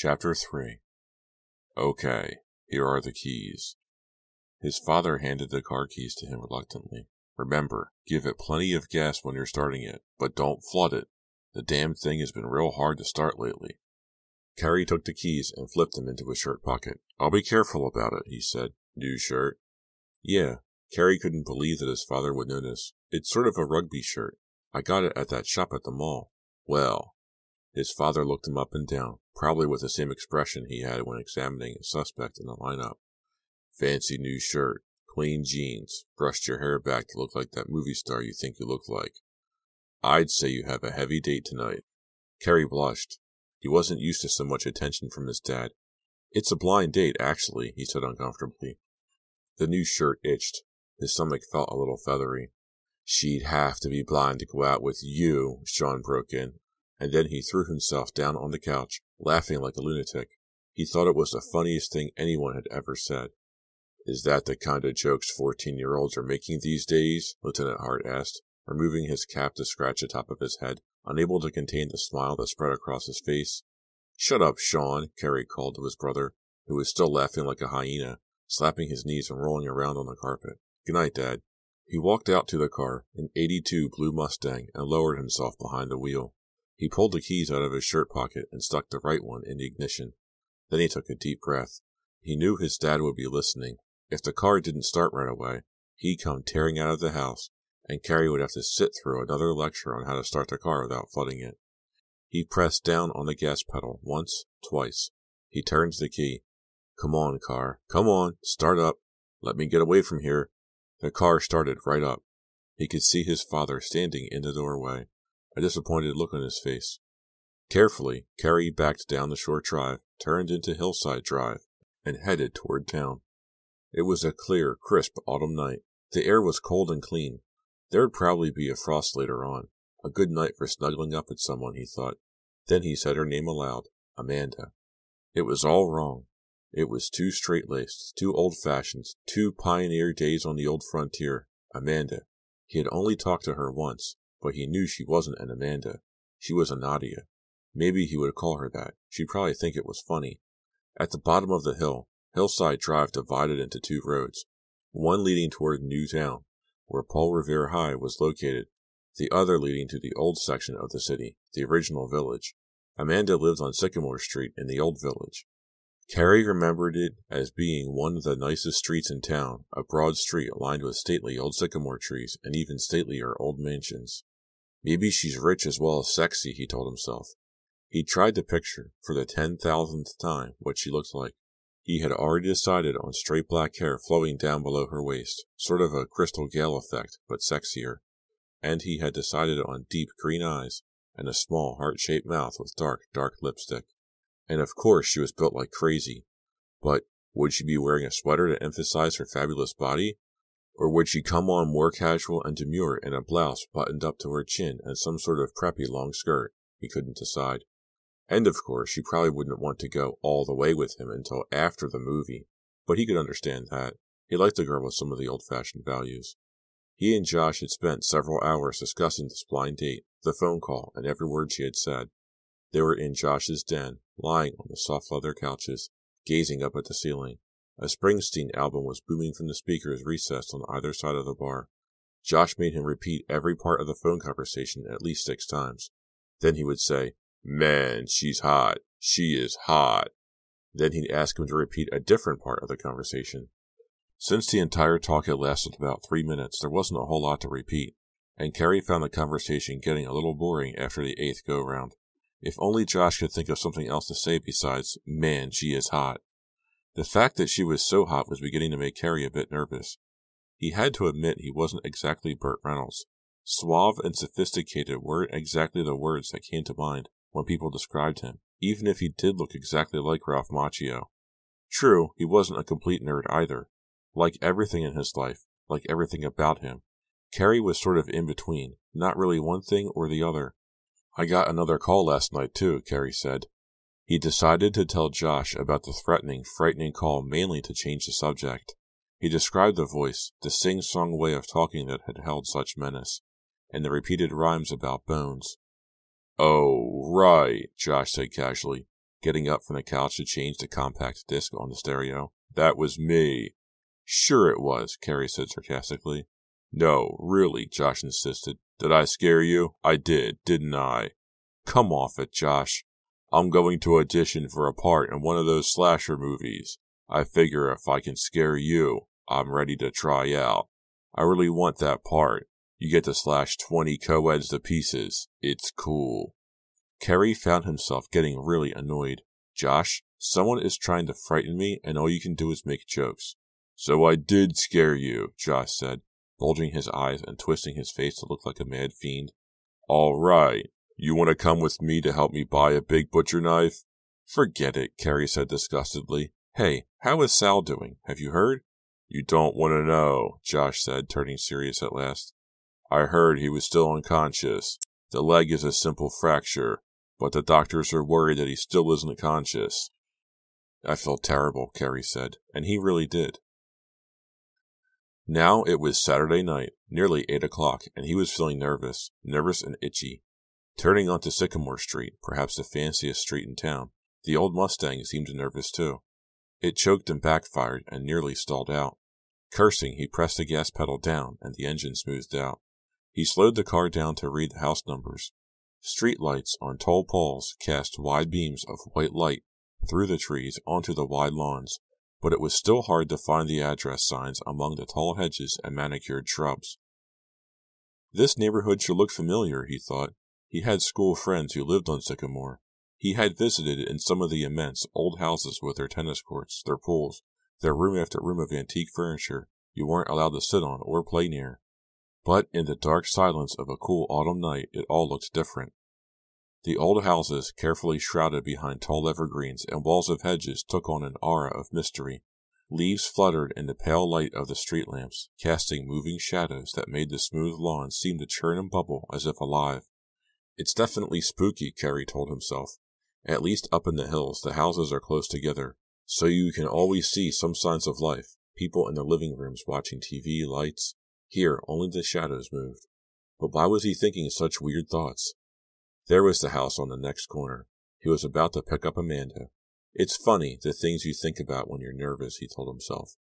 Chapter 3 Okay, here are the keys. His father handed the car keys to him reluctantly. Remember, give it plenty of gas when you're starting it, but don't flood it. The damn thing has been real hard to start lately. Kerry took the keys and flipped them into his shirt pocket. I'll be careful about it, he said. New shirt? Yeah. Kerry couldn't believe that his father would notice. It's sort of a rugby shirt. I got it at that shop at the mall. Well, his father looked him up and down, probably with the same expression he had when examining a suspect in the lineup. Fancy new shirt, clean jeans, brushed your hair back to look like that movie star you think you look like. I'd say you have a heavy date tonight. Kerry blushed. He wasn't used to so much attention from his dad. It's a blind date, actually, he said uncomfortably. The new shirt itched. His stomach felt a little feathery. She'd have to be blind to go out with you, Sean broke in, and then he threw himself down on the couch, laughing like a lunatic. He thought it was the funniest thing anyone had ever said. Is that the kind of jokes fourteen-year-olds are making these days? Lieutenant Hart asked, removing his cap to scratch the top of his head, unable to contain the smile that spread across his face. Shut up, Sean, Kerry called to his brother, who was still laughing like a hyena, slapping his knees and rolling around on the carpet. Good night, Dad. He walked out to the car, an 82 blue Mustang, and lowered himself behind the wheel. He pulled the keys out of his shirt pocket and stuck the right one in the ignition. Then he took a deep breath. He knew his dad would be listening. If the car didn't start right away, he'd come tearing out of the house, and Kerry would have to sit through another lecture on how to start the car without flooding it. He pressed down on the gas pedal once, twice. He turned the key. Come on, car. Come on. Start up. Let me get away from here. The car started right up. He could see his father standing in the doorway a disappointed look on his face. Carefully, Kerry backed down the short drive, turned into Hillside Drive, and headed toward town. It was a clear, crisp autumn night. The air was cold and clean. There would probably be a frost later on. A good night for snuggling up with someone, he thought. Then he said her name aloud Amanda. It was all wrong. It was too straight laced, too old fashioned, too pioneer days on the old frontier. Amanda. He had only talked to her once, but he knew she wasn't an Amanda. She was a Nadia. Maybe he would call her that. She'd probably think it was funny. At the bottom of the hill, Hillside Drive divided into two roads, one leading toward Newtown, where Paul Revere High was located, the other leading to the old section of the city, the original village. Amanda lived on Sycamore Street in the old village. Kerry remembered it as being one of the nicest streets in town, a broad street lined with stately old sycamore trees and even statelier old mansions. Maybe she's rich as well as sexy, he told himself. He tried to picture, for the ten thousandth time, what she looked like. He had already decided on straight black hair flowing down below her waist, sort of a Crystal Gayle effect, but sexier. And he had decided on deep green eyes and a small heart-shaped mouth with dark, dark lipstick. And of course she was built like crazy. But would she be wearing a sweater to emphasize her fabulous body? Or would she come on more casual and demure in a blouse buttoned up to her chin and some sort of preppy long skirt? He couldn't decide. And of course, she probably wouldn't want to go all the way with him until after the movie. But he could understand that. He liked a girl with some of the old fashioned values. He and Josh had spent several hours discussing this blind date, the phone call, and every word she had said. They were in Josh's den, lying on the soft leather couches, gazing up at the ceiling. A Springsteen album was booming from the speakers recessed on either side of the bar. Josh made him repeat every part of the phone conversation at least six times. Then he would say, Man, she's hot. She is hot. Then he'd ask him to repeat a different part of the conversation. Since the entire talk had lasted about three minutes, there wasn't a whole lot to repeat, and Kerry found the conversation getting a little boring after the eighth go round. If only Josh could think of something else to say besides, man, she is hot. The fact that she was so hot was beginning to make Kerry a bit nervous. He had to admit he wasn't exactly Burt Reynolds. Suave and sophisticated weren't exactly the words that came to mind when people described him, even if he did look exactly like Ralph Macchio. True, he wasn't a complete nerd either. Like everything in his life, like everything about him, Kerry was sort of in between, not really one thing or the other. I got another call last night, too, Kerry said. He decided to tell Josh about the threatening, frightening call mainly to change the subject. He described the voice, the sing-song way of talking that had held such menace, and the repeated rhymes about bones. Oh, right, Josh said casually. getting up from the couch to change the compact disc on the stereo. That was me. Sure it was, Kerry said sarcastically. No, really, Josh insisted. Did I scare you? I did, didn't I? Come off it, Josh. I'm going to audition for a part in one of those slasher movies. I figure if I can scare you, I'm ready to try out. I really want that part. You get to slash 20 co-eds to pieces. It's cool. Kerry found himself getting really annoyed. Josh, someone is trying to frighten me, and all you can do is make jokes. So I did scare you, Josh said, bulging his eyes and twisting his face to look like a mad fiend. All right. You want to come with me to help me buy a big butcher knife? Forget it, Kerry said disgustedly. Hey, how is Sal doing? Have you heard? You don't want to know, Josh said, turning serious at last. I heard he was still unconscious. The leg is a simple fracture, but the doctors are worried that he still isn't conscious. I felt terrible, Kerry said, and he really did. Now it was Saturday night, nearly eight o'clock, and he was feeling nervous, nervous and itchy. Turning onto Sycamore Street, perhaps the fanciest street in town, the old Mustang seemed nervous too. It choked and backfired and nearly stalled out. Cursing, he pressed the gas pedal down, and the engine smoothed out. He slowed the car down to read the house numbers. Street lights on tall poles cast wide beams of white light through the trees onto the wide lawns, but it was still hard to find the address signs among the tall hedges and manicured shrubs. This neighborhood should look familiar, he thought. He had school friends who lived on Sycamore. He had visited in some of the immense old houses with their tennis courts, their pools, their room after room of antique furniture you weren't allowed to sit on or play near. But in the dark silence of a cool autumn night, it all looked different. The old houses, carefully shrouded behind tall evergreens and walls of hedges, took on an aura of mystery. Leaves fluttered in the pale light of the street lamps, casting moving shadows that made the smooth lawn seem to churn and bubble as if alive. It's definitely spooky, Kerry told himself. At least up in the hills, the houses are close together, so you can always see some signs of life people in their living rooms watching TV, lights. Here, only the shadows moved. But why was he thinking such weird thoughts? There was the house on the next corner. He was about to pick up Amanda. It's funny, the things you think about when you're nervous, he told himself.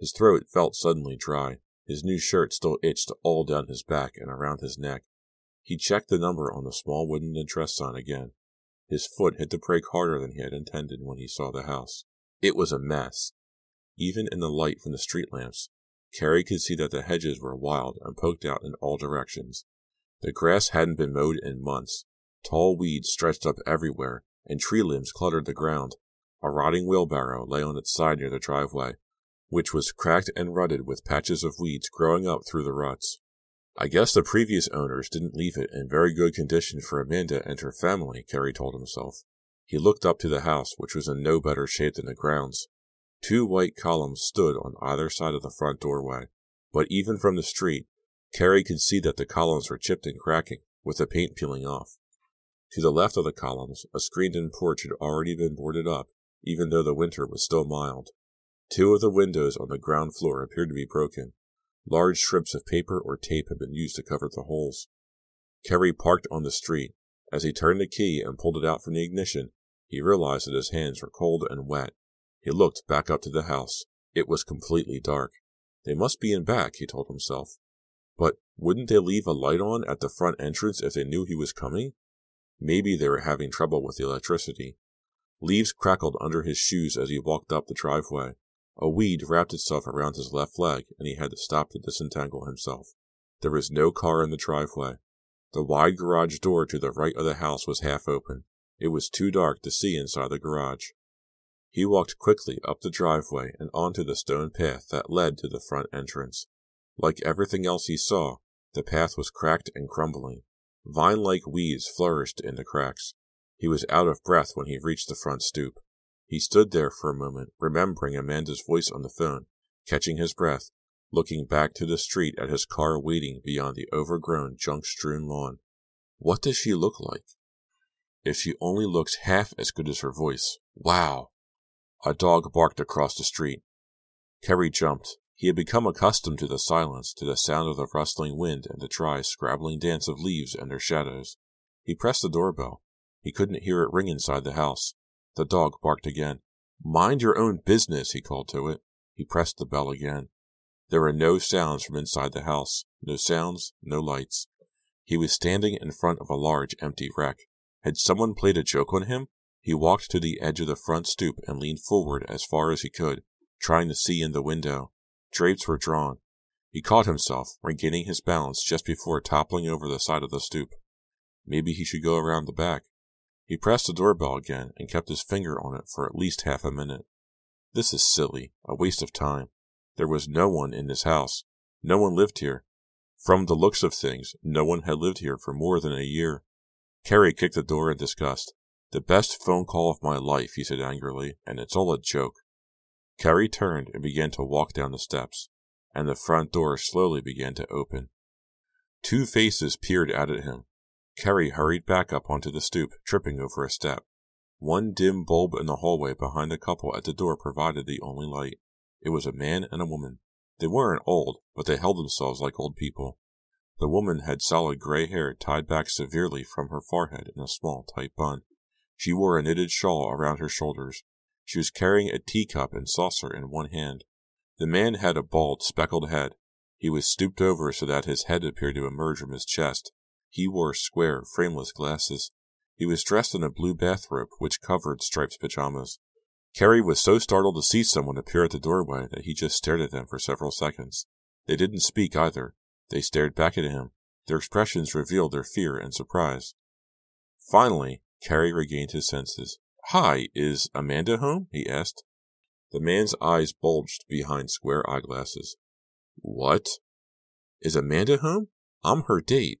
His throat felt suddenly dry. His new shirt still itched all down his back and around his neck. He checked the number on the small wooden address sign again. His foot hit the brake harder than he had intended when he saw the house. It was a mess. Even in the light from the street lamps, Kerry could see that the hedges were wild and poked out in all directions. The grass hadn't been mowed in months. Tall weeds stretched up everywhere, and tree limbs cluttered the ground. A rotting wheelbarrow lay on its side near the driveway, which was cracked and rutted with patches of weeds growing up through the ruts. I guess the previous owners didn't leave it in very good condition for Amanda and her family, Kerry told himself. He looked up to the house, which was in no better shape than the grounds. Two white columns stood on either side of the front doorway, but even from the street, Kerry could see that the columns were chipped and cracking, with the paint peeling off. To the left of the columns, a screened-in porch had already been boarded up, even though the winter was still mild. Two of the windows on the ground floor appeared to be broken, Large strips of paper or tape had been used to cover the holes. Kerry parked on the street. As he turned the key and pulled it out from the ignition, he realized that his hands were cold and wet. He looked back up to the house. It was completely dark. They must be in back, he told himself. But wouldn't they leave a light on at the front entrance if they knew he was coming? Maybe they were having trouble with the electricity. Leaves crackled under his shoes as he walked up the driveway. A weed wrapped itself around his left leg, and he had to stop to disentangle himself. There was no car in the driveway. The wide garage door to the right of the house was half open. It was too dark to see inside the garage. He walked quickly up the driveway and onto the stone path that led to the front entrance. Like everything else he saw, the path was cracked and crumbling. Vine like weeds flourished in the cracks. He was out of breath when he reached the front stoop. He stood there for a moment, remembering Amanda's voice on the phone, catching his breath, looking back to the street at his car waiting beyond the overgrown, junk strewn lawn. What does she look like? If she only looks half as good as her voice. Wow! A dog barked across the street. Kerry jumped. He had become accustomed to the silence, to the sound of the rustling wind and the dry, scrabbling dance of leaves and their shadows. He pressed the doorbell. He couldn't hear it ring inside the house. The dog barked again. Mind your own business, he called to it. He pressed the bell again. There were no sounds from inside the house. No sounds, no lights. He was standing in front of a large, empty wreck. Had someone played a joke on him? He walked to the edge of the front stoop and leaned forward as far as he could, trying to see in the window. Drapes were drawn. He caught himself, regaining his balance just before toppling over the side of the stoop. Maybe he should go around the back. He pressed the doorbell again and kept his finger on it for at least half a minute. This is silly, a waste of time. There was no one in this house. No one lived here. From the looks of things, no one had lived here for more than a year. Kerry kicked the door in disgust. The best phone call of my life, he said angrily, and it's all a joke. Kerry turned and began to walk down the steps, and the front door slowly began to open. Two faces peered out at him. Kerry hurried back up onto the stoop, tripping over a step. One dim bulb in the hallway behind the couple at the door provided the only light. It was a man and a woman. They weren't old, but they held themselves like old people. The woman had solid gray hair tied back severely from her forehead in a small, tight bun. She wore a knitted shawl around her shoulders. She was carrying a teacup and saucer in one hand. The man had a bald, speckled head. He was stooped over so that his head appeared to emerge from his chest. He wore square, frameless glasses. He was dressed in a blue bathrobe which covered striped pajamas. Kerry was so startled to see someone appear at the doorway that he just stared at them for several seconds. They didn't speak either. They stared back at him. Their expressions revealed their fear and surprise. Finally, Kerry regained his senses. Hi, is Amanda home? he asked. The man's eyes bulged behind square eyeglasses. What? Is Amanda home? I'm her date.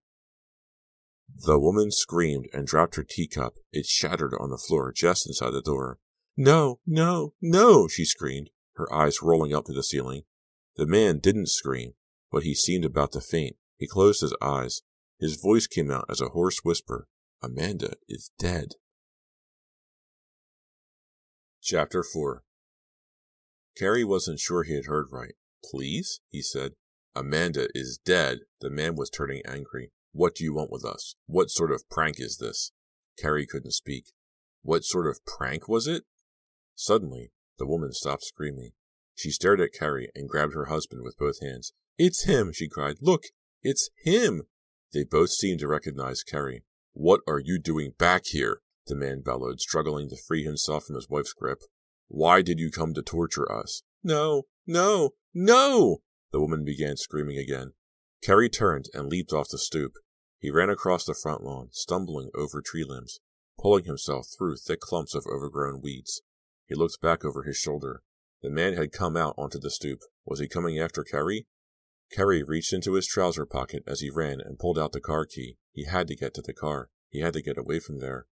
The woman screamed and dropped her teacup. It shattered on the floor just inside the door. No, no, no, she screamed, her eyes rolling up to the ceiling. The man didn't scream, but he seemed about to faint. He closed his eyes. His voice came out as a hoarse whisper. Amanda is dead. Chapter 4 Kerry wasn't sure he had heard right. Please? he said. Amanda is dead. The man was turning angry. What do you want with us? What sort of prank is this? Kerry couldn't speak. What sort of prank was it? Suddenly, the woman stopped screaming. She stared at Kerry and grabbed her husband with both hands. It's him, she cried. Look, it's him. They both seemed to recognize Kerry. What are you doing back here? the man bellowed, struggling to free himself from his wife's grip. Why did you come to torture us? No, no, no! The woman began screaming again. Kerry turned and leaped off the stoop. He ran across the front lawn, stumbling over tree limbs, pulling himself through thick clumps of overgrown weeds. He looked back over his shoulder. The man had come out onto the stoop. Was he coming after Kerry? Kerry reached into his trouser pocket as he ran and pulled out the car key. He had to get to the car. He had to get away from there.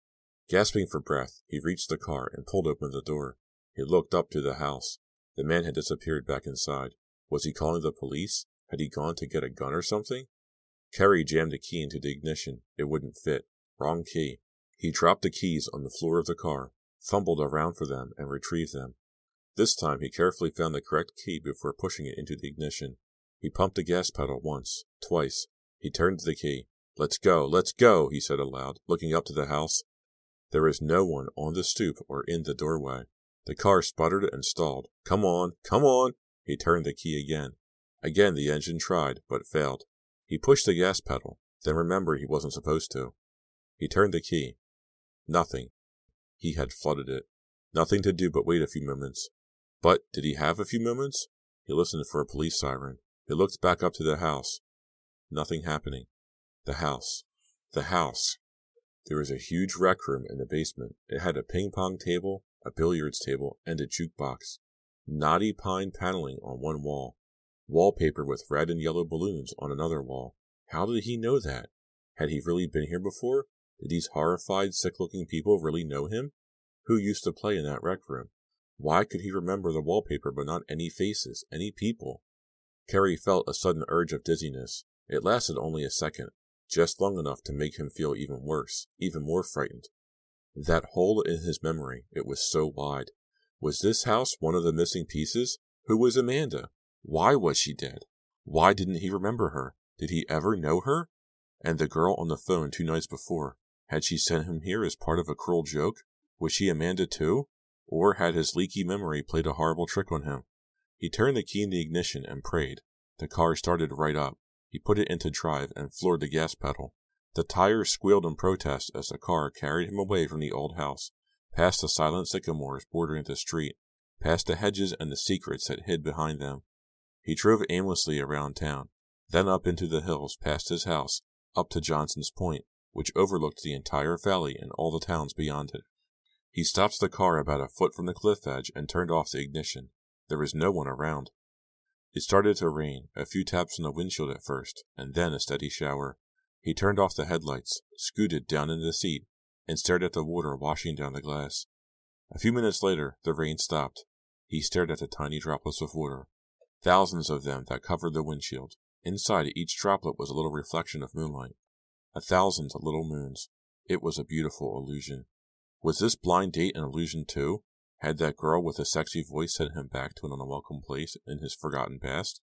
Gasping for breath, he reached the car and pulled open the door. He looked up to the house. The man had disappeared back inside. Was he calling the police? Had he gone to get a gun or something? Kerry jammed the key into the ignition. It wouldn't fit. Wrong key. He dropped the keys on the floor of the car fumbled around for them, and retrieved them. This time he carefully found the correct key before pushing it into the ignition. He pumped the gas pedal once, twice. He turned the key. Let's go, let's go, he said aloud, looking up to the house. There was no one on the stoop or in the doorway. The car sputtered and stalled. Come on, come on! He turned the key again. Again the engine tried, but failed. He pushed the gas pedal, then remembered he wasn't supposed to. He turned the key. Nothing. He had flooded it. Nothing to do but wait a few moments. But did he have a few moments? He listened for a police siren. He looked back up to the house. Nothing happening. The house. The house. There was a huge rec room in the basement. It had a ping pong table, a billiards table, and a jukebox. Knotty pine paneling on one wall. Wallpaper with red and yellow balloons on another wall. How did he know that? Had he really been here before? Did these horrified, sick looking people really know him? Who used to play in that rec room? Why could he remember the wallpaper but not any faces, any people? Kerry felt a sudden urge of dizziness. It lasted only a second, just long enough to make him feel even worse, even more frightened. That hole in his memory, it was so wide. Was this house one of the missing pieces? Who was Amanda? Why was she dead? Why didn't he remember her? Did he ever know her? And the girl on the phone two nights before, had she sent him here as part of a cruel joke? Was she Amanda too? Or had his leaky memory played a horrible trick on him? He turned the key in the ignition and prayed. The car started right up. He put it into drive and floored the gas pedal. The tires squealed in protest as the car carried him away from the old house, past the silent sycamores bordering the street, past the hedges and the secrets that hid behind them. He drove aimlessly around town, then up into the hills past his house, up to Johnson's Point, which overlooked the entire valley and all the towns beyond it. He stopped the car about a foot from the cliff edge and turned off the ignition. There was no one around. It started to rain, a few taps on the windshield at first, and then a steady shower. He turned off the headlights, scooted down in the seat, and stared at the water washing down the glass. A few minutes later, the rain stopped. He stared at the tiny droplets of water, thousands of them that covered the windshield. Inside each droplet was a little reflection of moonlight, a thousand little moons. It was a beautiful illusion. Was this blind date an illusion too? Had that girl with the sexy voice sent him back to an unwelcome place in his forgotten past?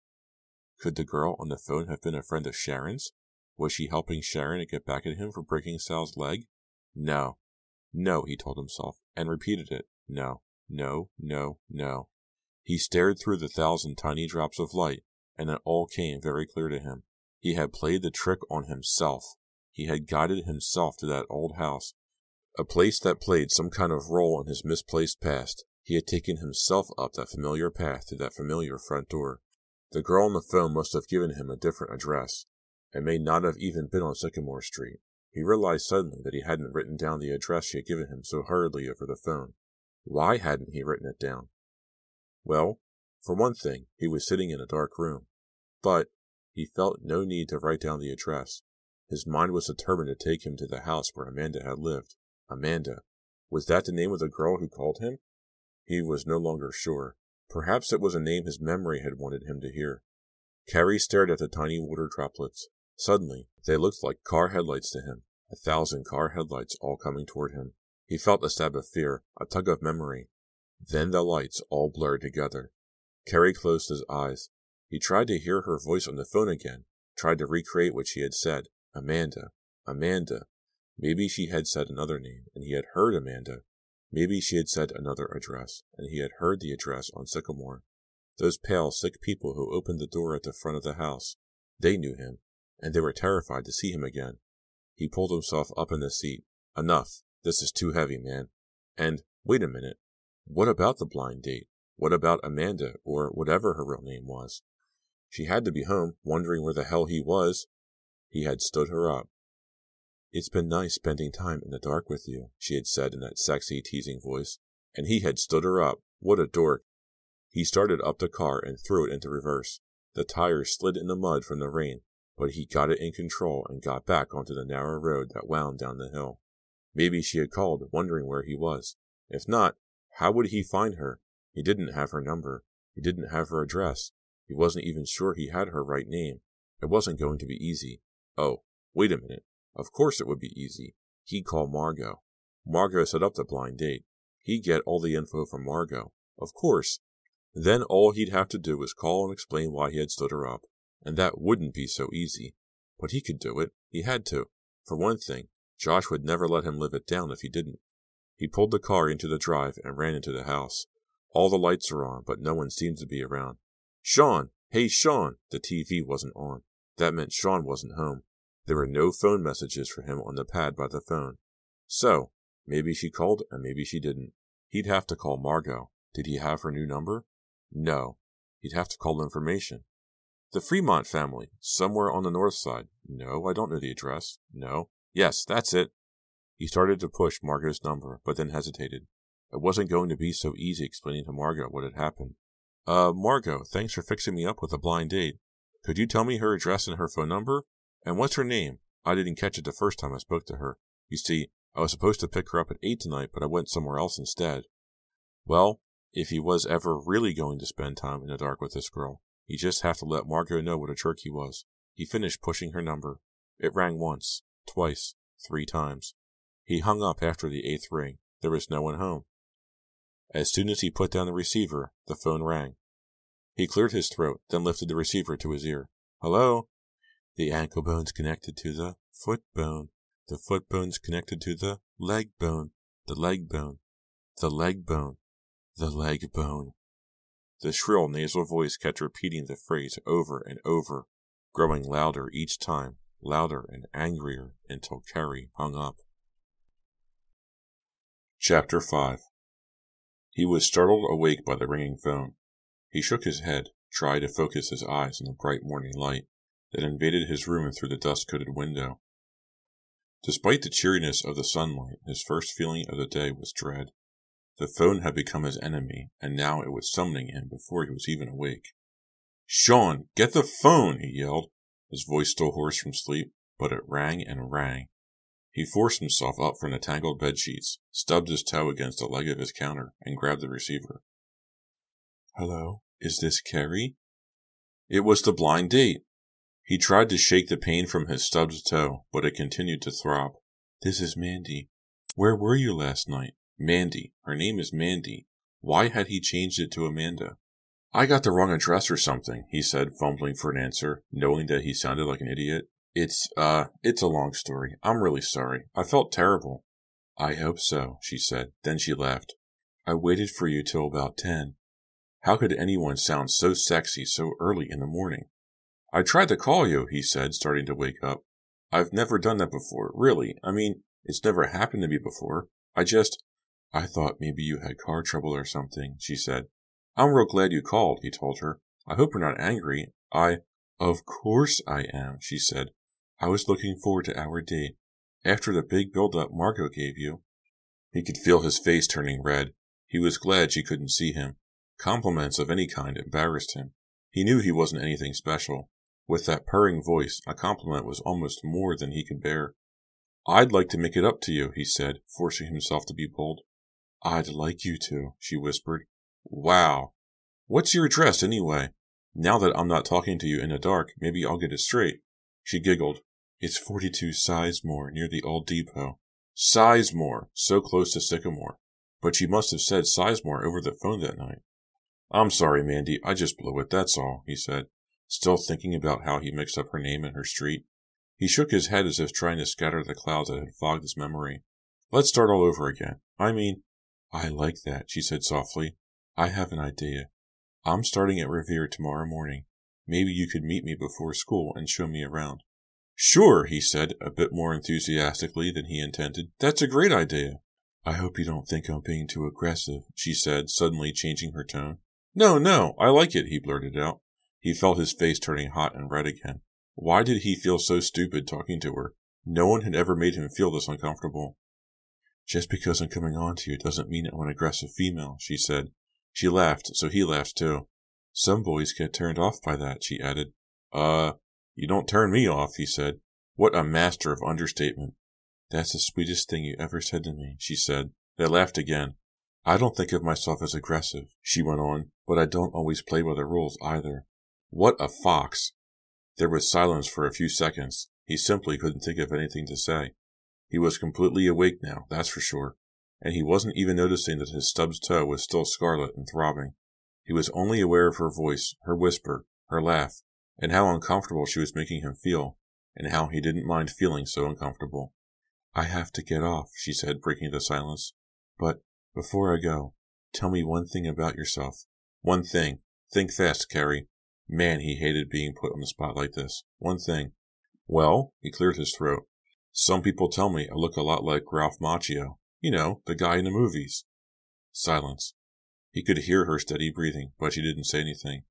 Could the girl on the phone have been a friend of Sharon's? Was she helping Sharon to get back at him for breaking Sal's leg? No. No, he told himself, and repeated it. No, no, no, no. He stared through the thousand tiny drops of light, and it all came very clear to him. He had played the trick on himself. He had guided himself to that old house a place that played some kind of role in his misplaced past. He had taken himself up that familiar path to that familiar front door. The girl on the phone must have given him a different address. and may not have even been on Sycamore Street. He realized suddenly that he hadn't written down the address she had given him so hurriedly over the phone. Why hadn't he written it down? Well, for one thing, he was sitting in a dark room. But he felt no need to write down the address. His mind was determined to take him to the house where Amanda had lived. Amanda. Was that the name of the girl who called him? He was no longer sure. Perhaps it was a name his memory had wanted him to hear. Kerry stared at the tiny water droplets. Suddenly, they looked like car headlights to him, a thousand car headlights all coming toward him. He felt a stab of fear, a tug of memory. Then the lights all blurred together. Kerry closed his eyes. He tried to hear her voice on the phone again, tried to recreate what she had said. Amanda, Amanda, Maybe she had said another name, and he had heard Amanda. Maybe she had said another address, and he had heard the address on Sycamore. Those pale, sick people who opened the door at the front of the house, they knew him, and they were terrified to see him again. He pulled himself up in the seat. Enough. This is too heavy, man. And, wait a minute. What about the blind date? What about Amanda, or whatever her real name was? She had to be home, wondering where the hell he was. He had stood her up. It's been nice spending time in the dark with you, she had said in that sexy, teasing voice, and he had stood her up. What a dork! He started up the car and threw it into reverse. The tires slid in the mud from the rain, but he got it in control and got back onto the narrow road that wound down the hill. Maybe she had called, wondering where he was. If not, how would he find her? He didn't have her number. He didn't have her address. He wasn't even sure he had her right name. It wasn't going to be easy. Oh, wait a minute. Of course it would be easy. He'd call Margot. Margot set up the blind date. He'd get all the info from Margot. Of course. Then all he'd have to do was call and explain why he had stood her up. And that wouldn't be so easy. But he could do it. He had to. For one thing, Josh would never let him live it down if he didn't. He pulled the car into the drive and ran into the house. All the lights were on, but no one seemed to be around. Sean! Hey, Sean! The TV wasn't on. That meant Sean wasn't home. There were no phone messages for him on the pad by the phone. So, maybe she called and maybe she didn't. He'd have to call Margot. Did he have her new number? No. He'd have to call information. The Fremont family, somewhere on the north side. No, I don't know the address. No. Yes, that's it. He started to push Margot's number, but then hesitated. It wasn't going to be so easy explaining to Margot what had happened. Uh, Margot, thanks for fixing me up with a blind date. Could you tell me her address and her phone number? And what's her name? I didn't catch it the first time I spoke to her. You see, I was supposed to pick her up at 8 tonight, but I went somewhere else instead. Well, if he was ever really going to spend time in the dark with this girl, he'd just have to let Margot know what a jerk he was. He finished pushing her number. It rang once, twice, three times. He hung up after the eighth ring. There was no one home. As soon as he put down the receiver, the phone rang. He cleared his throat, then lifted the receiver to his ear. Hello? The ankle bone's connected to the foot bone. The foot bone's connected to the leg bone. The leg bone. The leg bone. The leg bone. The shrill nasal voice kept repeating the phrase over and over, growing louder each time, louder and angrier until Kerry hung up. Chapter 5 He was startled awake by the ringing phone. He shook his head, tried to focus his eyes on the bright morning light that invaded his room through the dust coated window. Despite the cheeriness of the sunlight, his first feeling of the day was dread. The phone had become his enemy, and now it was summoning him before he was even awake. Sean, get the phone, he yelled, his voice still hoarse from sleep, but it rang and rang. He forced himself up from the tangled bed sheets, stubbed his toe against the leg of his counter, and grabbed the receiver. Hello, is this Kerry? It was the blind date. He tried to shake the pain from his stubbed toe, but it continued to throb. This is Mandy. Where were you last night? Mandy. Her name is Mandy. Why had he changed it to Amanda? I got the wrong address or something, he said, fumbling for an answer, knowing that he sounded like an idiot. It's, uh, it's a long story. I'm really sorry. I felt terrible. I hope so, she said. Then she laughed. I waited for you till about ten. How could anyone sound so sexy so early in the morning? I tried to call you, he said, starting to wake up. I've never done that before, really. I mean, it's never happened to me before. I just, I thought maybe you had car trouble or something, she said. I'm real glad you called, he told her. I hope you're not angry. I, of course I am, she said. I was looking forward to our date. After the big build-up Margot gave you. He could feel his face turning red. He was glad she couldn't see him. Compliments of any kind embarrassed him. He knew he wasn't anything special. With that purring voice, a compliment was almost more than he could bear. I'd like to make it up to you, he said, forcing himself to be bold. I'd like you to, she whispered. Wow. What's your address, anyway? Now that I'm not talking to you in the dark, maybe I'll get it straight. She giggled. It's 42 Sizemore, near the old depot. Sizemore, so close to Sycamore. But she must have said Sizemore over the phone that night. I'm sorry, Mandy, I just blew it, that's all, he said, still thinking about how he mixed up her name and her street. He shook his head as if trying to scatter the clouds that had fogged his memory. Let's start all over again. I mean, I like that, she said softly. I have an idea. I'm starting at Revere tomorrow morning. Maybe you could meet me before school and show me around. Sure, he said, a bit more enthusiastically than he intended. That's a great idea. I hope you don't think I'm being too aggressive, she said, suddenly changing her tone. No, no, I like it, he blurted out. He felt his face turning hot and red again. Why did he feel so stupid talking to her? No one had ever made him feel this uncomfortable. Just because I'm coming on to you doesn't mean I'm an aggressive female, she said. She laughed, so he laughed too. Some boys get turned off by that, she added. Uh, you don't turn me off, he said. What a master of understatement. That's the sweetest thing you ever said to me, she said. They laughed again. I don't think of myself as aggressive, she went on, but I don't always play by the rules either. What a fox! There was silence for a few seconds. He simply couldn't think of anything to say. He was completely awake now, that's for sure, and he wasn't even noticing that his stubbed toe was still scarlet and throbbing. He was only aware of her voice, her whisper, her laugh, and how uncomfortable she was making him feel, and how he didn't mind feeling so uncomfortable. I have to get off, she said, breaking the silence. But before I go, tell me one thing about yourself. One thing. Think fast, Kerry. Man, he hated being put on the spot like this. One thing. Well, he cleared his throat. Some people tell me I look a lot like Ralph Macchio. You know, the guy in the movies. Silence. He could hear her steady breathing, but she didn't say anything.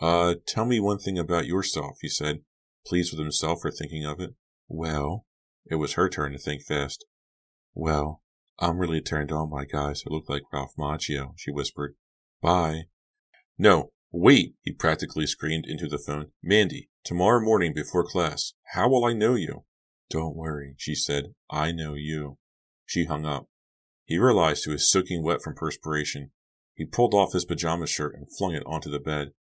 Uh, tell me one thing about yourself, he said, pleased with himself for thinking of it. Well, it was her turn to think fast. Well, I'm really turned on by guys who look like Ralph Macchio, she whispered. Bye. No, wait, he practically screamed into the phone. Mandy, tomorrow morning before class, how will I know you? Don't worry, she said. I know you. She hung up. He realized he was soaking wet from perspiration. He pulled off his pajama shirt and flung it onto the bed.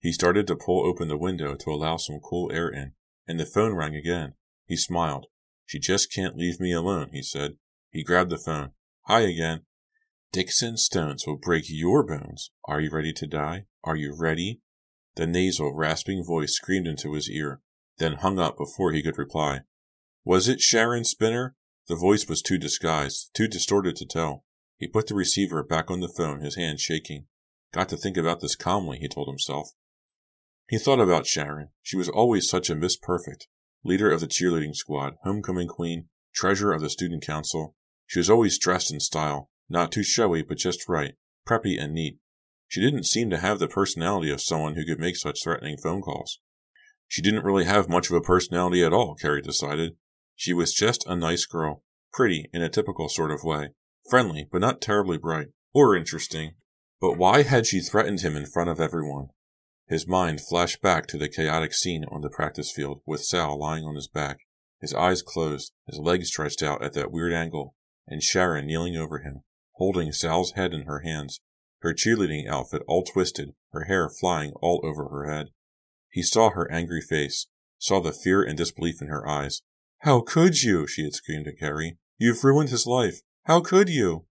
He started to pull open the window to allow some cool air in, and the phone rang again. He smiled. She just can't leave me alone, he said. He grabbed the phone. Hi again. Dixon stones will break your bones. Are you ready to die? Are you ready? The nasal, rasping voice screamed into his ear, then hung up before he could reply. Was it Sharon Spinner? The voice was too disguised, too distorted to tell. He put the receiver back on the phone, his hand shaking. Got to think about this calmly, he told himself. He thought about Sharon. She was always such a Miss Perfect, leader of the cheerleading squad, homecoming queen, treasurer of the student council. She was always dressed in style, not too showy, but just right, preppy and neat. She didn't seem to have the personality of someone who could make such threatening phone calls. She didn't really have much of a personality at all, Kerry decided. She was just a nice girl, pretty in a typical sort of way, friendly but not terribly bright or interesting. But why had she threatened him in front of everyone? His mind flashed back to the chaotic scene on the practice field with Sal lying on his back, his eyes closed, his legs stretched out at that weird angle, and Sharon kneeling over him, holding Sal's head in her hands, her cheerleading outfit all twisted, her hair flying all over her head. He saw her angry face, saw the fear and disbelief in her eyes. How could you? she had screamed at Kerry. You've ruined his life. How could you?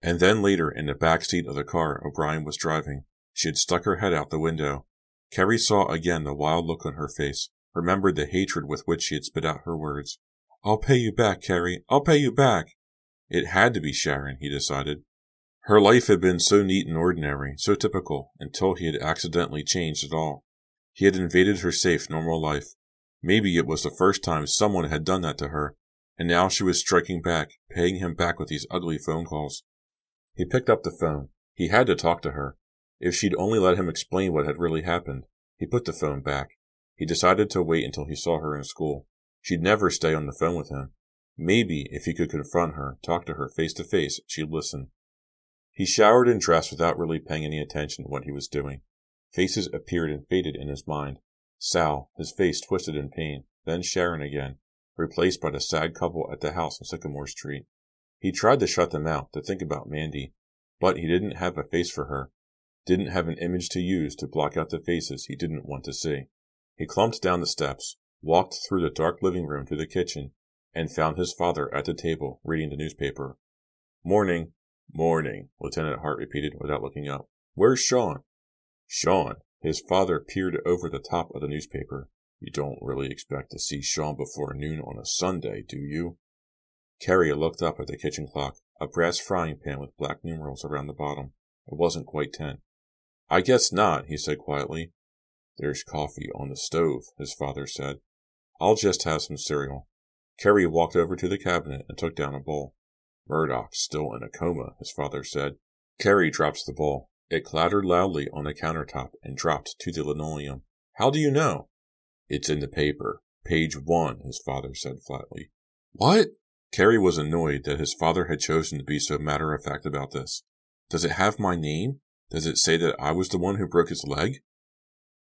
And then later, in the back seat of the car O'Brien was driving, she had stuck her head out the window. Kerry saw again the wild look on her face, remembered the hatred with which she had spit out her words. I'll pay you back, Kerry. I'll pay you back. It had to be Sharon, he decided. Her life had been so neat and ordinary, so typical, until he had accidentally changed it all. He had invaded her safe, normal life. Maybe it was the first time someone had done that to her, and now she was striking back, paying him back with these ugly phone calls. He picked up the phone. He had to talk to her. If she'd only let him explain what had really happened. He put the phone back. He decided to wait until he saw her in school. She'd never stay on the phone with him. Maybe if he could confront her, talk to her face to face, she'd listen. He showered and dressed without really paying any attention to what he was doing. Faces appeared and faded in his mind. Sal, his face twisted in pain, then Sharon again, replaced by the sad couple at the house on Sycamore Street. He tried to shut them out, to think about Mandy, but he didn't have a face for her, didn't have an image to use to block out the faces he didn't want to see. He clumped down the steps, walked through the dark living room to the kitchen, and found his father at the table reading the newspaper. Morning, Morning, Lieutenant Hart repeated without looking up. Where's Sean? Sean. His father peered over the top of the newspaper. You don't really expect to see Sean before noon on a Sunday, do you? Kerry looked up at the kitchen clock, a brass frying pan with black numerals around the bottom. It wasn't quite ten. I guess not, he said quietly. There's coffee on the stove, his father said. I'll just have some cereal. Kerry walked over to the cabinet and took down a bowl. Murdoch's still in a coma, his father said. Kerry drops the bowl. It clattered loudly on the countertop and dropped to the linoleum. How do you know? It's in the paper. Page one, his father said flatly. What? Kerry was annoyed that his father had chosen to be so matter of fact about this. Does it have my name? Does it say that I was the one who broke his leg?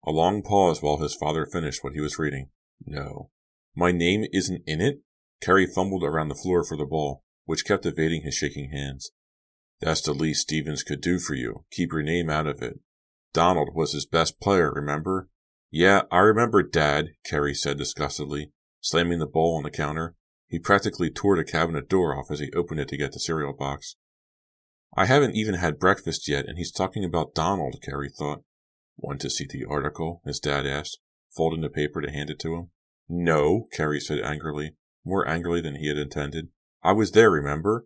A long pause while his father finished what he was reading. No. My name isn't in it? Kerry fumbled around the floor for the ball, which kept evading his shaking hands. That's the least Stevens could do for you. Keep your name out of it. Donald was his best player, remember? Yeah, I remember, Dad, Kerry said disgustedly, slamming the bowl on the counter. He practically tore the cabinet door off as he opened it to get the cereal box. I haven't even had breakfast yet, and he's talking about Donald, Kerry thought. Want to see the article? his dad asked, folding the paper to hand it to him. No, Kerry said angrily, more angrily than he had intended. I was there, remember?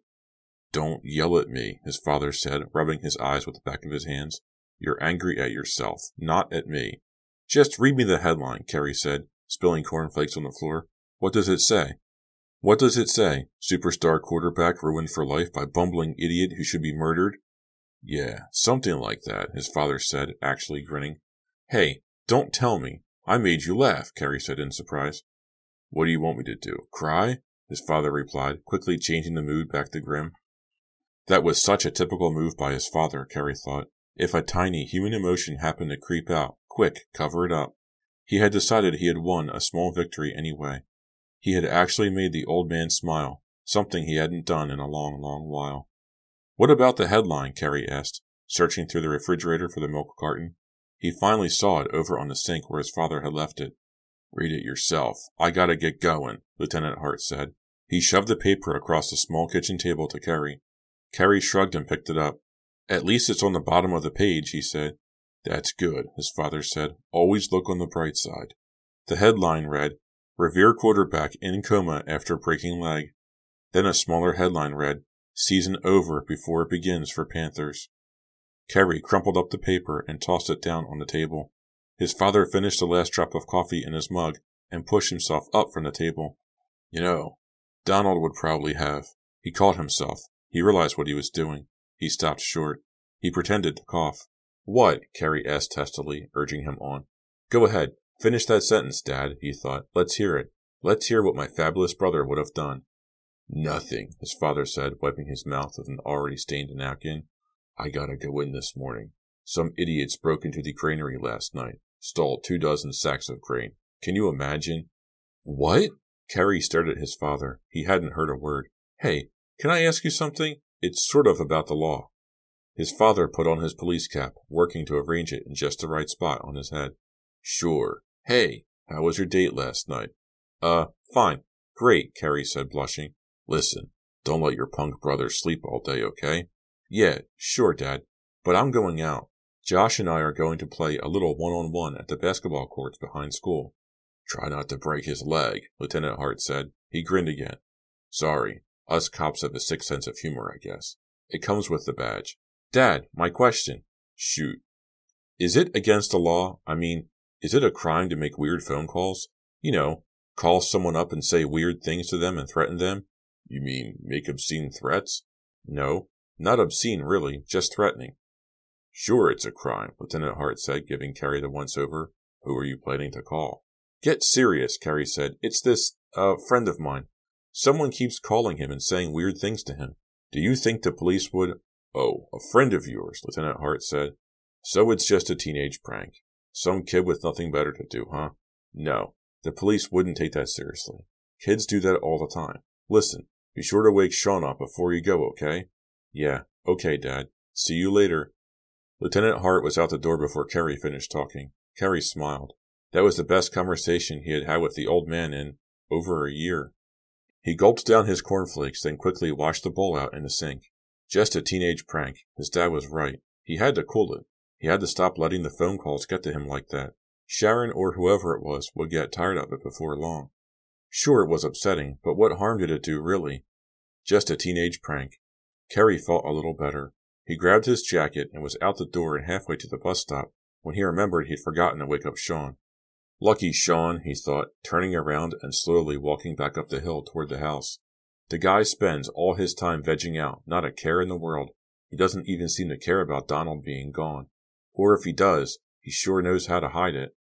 Don't yell at me, his father said, rubbing his eyes with the back of his hands. You're angry at yourself, not at me. Just read me the headline, Kerry said, spilling cornflakes on the floor. What does it say? What does it say? Superstar quarterback ruined for life by bumbling idiot who should be murdered? Yeah, something like that, his father said, actually grinning. Hey, don't tell me. I made you laugh, Kerry said in surprise. What do you want me to do? Cry? his father replied, quickly changing the mood back to grim. That was such a typical move by his father, Kerry thought. If a tiny human emotion happened to creep out, quick, cover it up. He had decided he had won a small victory anyway. He had actually made the old man smile, something he hadn't done in a long, long while. What about the headline? Kerry asked, searching through the refrigerator for the milk carton. He finally saw it over on the sink where his father had left it. Read it yourself. I gotta get going, Lieutenant Hart said. He shoved the paper across the small kitchen table to Kerry. Kerry shrugged and picked it up. At least it's on the bottom of the page, he said. That's good, his father said. Always look on the bright side. The headline read, Revere quarterback in coma after breaking leg. Then a smaller headline read, Season over before it begins for Panthers. Kerry crumpled up the paper and tossed it down on the table. His father finished the last drop of coffee in his mug and pushed himself up from the table. You know, Donald would probably have. He caught himself. He realized what he was doing. He stopped short. He pretended to cough. What? Kerry asked testily, urging him on. Go ahead. Finish that sentence, Dad, he thought. Let's hear it. Let's hear what my fabulous brother would have done. Nothing, his father said, wiping his mouth with an already stained napkin. I gotta go in this morning. Some idiots broke into the granary last night, stole two dozen sacks of grain. Can you imagine? What? Kerry stared at his father. He hadn't heard a word. Hey, can I ask you something? It's sort of about the law. His father put on his police cap, working to arrange it in just the right spot on his head. Sure. Hey, how was your date last night? Uh, fine. Great, Kerry said, blushing. Listen, don't let your punk brother sleep all day, okay? Yeah, sure, Dad. But I'm going out. Josh and I are going to play a little one on one at the basketball courts behind school. Try not to break his leg, Lieutenant Hart said. He grinned again. Sorry, us cops have a sick sense of humor, I guess. It comes with the badge. Dad, my question. Shoot. Is it against the law? I mean, is it a crime to make weird phone calls? You know, call someone up and say weird things to them and threaten them? You mean make obscene threats? No, not obscene really, just threatening. Sure, it's a crime, Lieutenant Hart said, giving Kerry the once over. Who are you planning to call? Get serious, Kerry said. It's this, uh, friend of mine. Someone keeps calling him and saying weird things to him. Do you think the police would? Oh, a friend of yours, Lieutenant Hart said. So it's just a teenage prank. Some kid with nothing better to do, huh? No, the police wouldn't take that seriously. Kids do that all the time. Listen, be sure to wake Sean up before you go, okay? Yeah, okay, Dad. See you later. Lieutenant Hart was out the door before Kerry finished talking. Kerry smiled. That was the best conversation he had had with the old man in over a year. He gulped down his cornflakes, then quickly washed the bowl out in the sink. Just a teenage prank. His dad was right. He had to cool it. He had to stop letting the phone calls get to him like that. Sharon or whoever it was would get tired of it before long. Sure, it was upsetting, but what harm did it do, really? Just a teenage prank. Kerry felt a little better. He grabbed his jacket and was out the door and halfway to the bus stop when he remembered he'd forgotten to wake up Sean. Lucky Sean, he thought, turning around and slowly walking back up the hill toward the house. The guy spends all his time vegging out, not a care in the world. He doesn't even seem to care about Donald being gone. Or if he does, he sure knows how to hide it.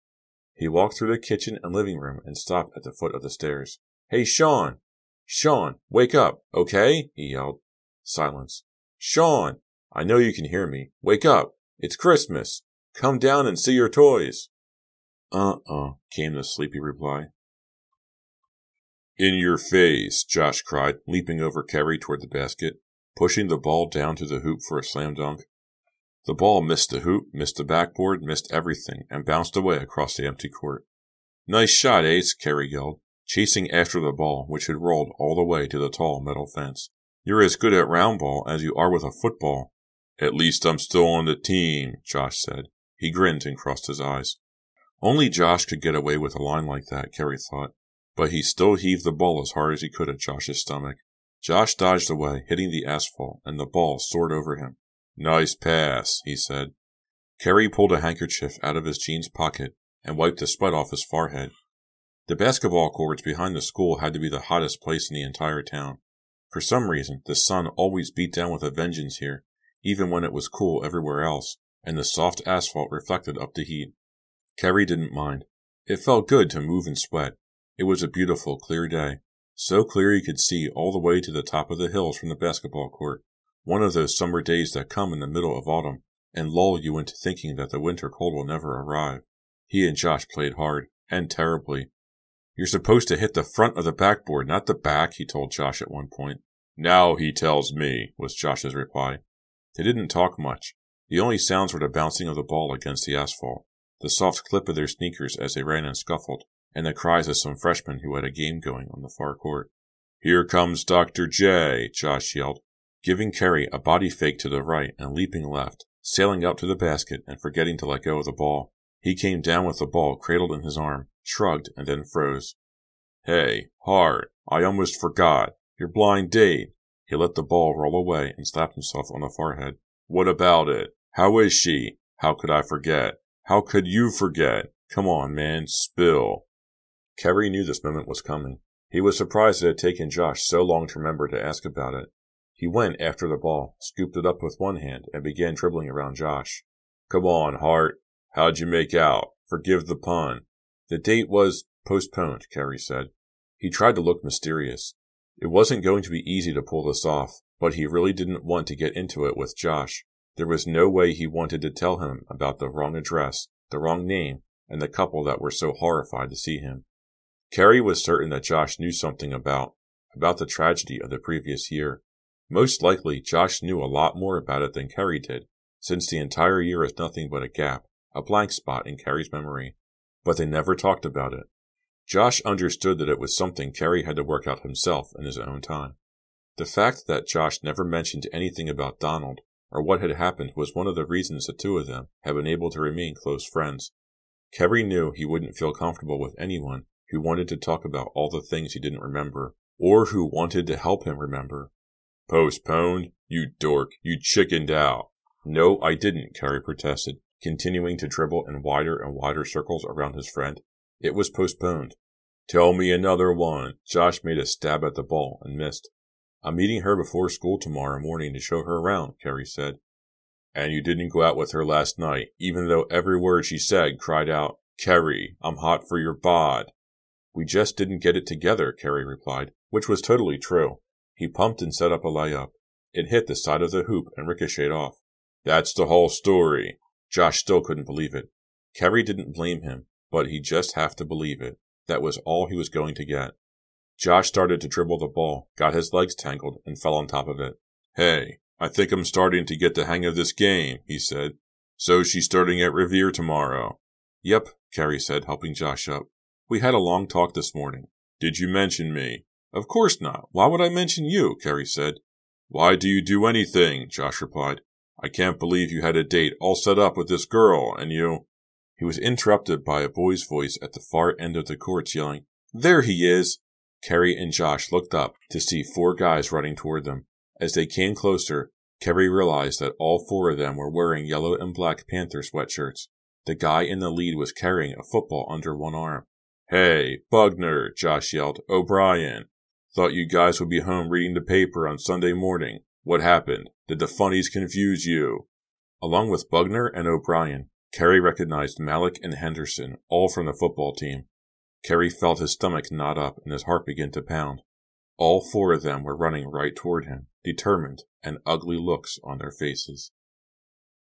He walked through the kitchen and living room and stopped at the foot of the stairs. Hey, Sean! Sean, wake up, okay? he yelled. Silence. Sean! I know you can hear me. Wake up! It's Christmas! Come down and see your toys! Uh-uh, came the sleepy reply. In your face, Josh cried, leaping over Kerry toward the basket, pushing the ball down to the hoop for a slam dunk. The ball missed the hoop, missed the backboard, missed everything, and bounced away across the empty court. Nice shot, Ace, Kerry yelled, chasing after the ball, which had rolled all the way to the tall metal fence. You're as good at round ball as you are with a football. At least I'm still on the team, Josh said. He grinned and crossed his eyes. Only Josh could get away with a line like that, Kerry thought, but he still heaved the ball as hard as he could at Josh's stomach. Josh dodged away, hitting the asphalt, and the ball soared over him. Nice pass, he said. Kerry pulled a handkerchief out of his jeans pocket and wiped the sweat off his forehead. The basketball courts behind the school had to be the hottest place in the entire town. For some reason, the sun always beat down with a vengeance here, even when it was cool everywhere else, and the soft asphalt reflected up the heat. Kerry didn't mind. It felt good to move and sweat. It was a beautiful, clear day. So clear he could see all the way to the top of the hills from the basketball court. One of those summer days that come in the middle of autumn and lull you into thinking that the winter cold will never arrive. He and Josh played hard, and terribly. You're supposed to hit the front of the backboard, not the back, he told Josh at one point. Now he tells me, was Josh's reply. They didn't talk much. The only sounds were the bouncing of the ball against the asphalt the soft clip of their sneakers as they ran and scuffled, and the cries of some freshmen who had a game going on the far court. Here comes Dr. J, Josh yelled, giving Kerry a body fake to the right and leaping left, sailing up to the basket and forgetting to let go of the ball. He came down with the ball cradled in his arm, shrugged, and then froze. Hey, Hart, I almost forgot. You're blind date. He let the ball roll away and slapped himself on the forehead. What about it? How is she? How could I forget? How could you forget? Come on, man, spill. Kerry knew this moment was coming. He was surprised it had taken Josh so long to remember to ask about it. He went after the ball, scooped it up with one hand, and began dribbling around Josh. Come on, Hart. How'd you make out? Forgive the pun. The date was postponed, Kerry said. He tried to look mysterious. It wasn't going to be easy to pull this off, but he really didn't want to get into it with Josh. There was no way he wanted to tell him about the wrong address, the wrong name, and the couple that were so horrified to see him. Kerry was certain that Josh knew something about about the tragedy of the previous year. Most likely, Josh knew a lot more about it than Kerry did, since the entire year is nothing but a gap, a blank spot in Kerry's memory. But they never talked about it. Josh understood that it was something Kerry had to work out himself in his own time. The fact that Josh never mentioned anything about Donald or what had happened was one of the reasons the two of them had been able to remain close friends. Kerry knew he wouldn't feel comfortable with anyone who wanted to talk about all the things he didn't remember, or who wanted to help him remember. Postponed? You dork, you chickened out. No, I didn't, Kerry protested, continuing to dribble in wider and wider circles around his friend. It was postponed. Tell me another one. Josh made a stab at the ball and missed. I'm meeting her before school tomorrow morning to show her around, Kerry said. And you didn't go out with her last night, even though every word she said cried out, Kerry, I'm hot for your bod. We just didn't get it together, Kerry replied, which was totally true. He pumped and set up a layup. It hit the side of the hoop and ricocheted off. That's the whole story. Josh still couldn't believe it. Kerry didn't blame him but he just have to believe it. That was all he was going to get. Josh started to dribble the ball, got his legs tangled, and fell on top of it. Hey, I think I'm starting to get the hang of this game, he said. So she's starting at Revere tomorrow. Yep, Kerry said, helping Josh up. We had a long talk this morning. Did you mention me? Of course not. Why would I mention you? Kerry said. Why do you do anything? Josh replied. I can't believe you had a date all set up with this girl, and you. He was interrupted by a boy's voice at the far end of the courts yelling, There he is! Kerry and Josh looked up to see four guys running toward them. As they came closer, Kerry realized that all four of them were wearing yellow and black Panther sweatshirts. The guy in the lead was carrying a football under one arm. Hey, Bugner, Josh yelled. O'Brien. Thought you guys would be home reading the paper on Sunday morning. What happened? Did the funnies confuse you? Along with Bugner and O'Brien, Kerry recognized Malik and Henderson, all from the football team. Kerry felt his stomach knot up and his heart begin to pound. All four of them were running right toward him, determined and ugly looks on their faces.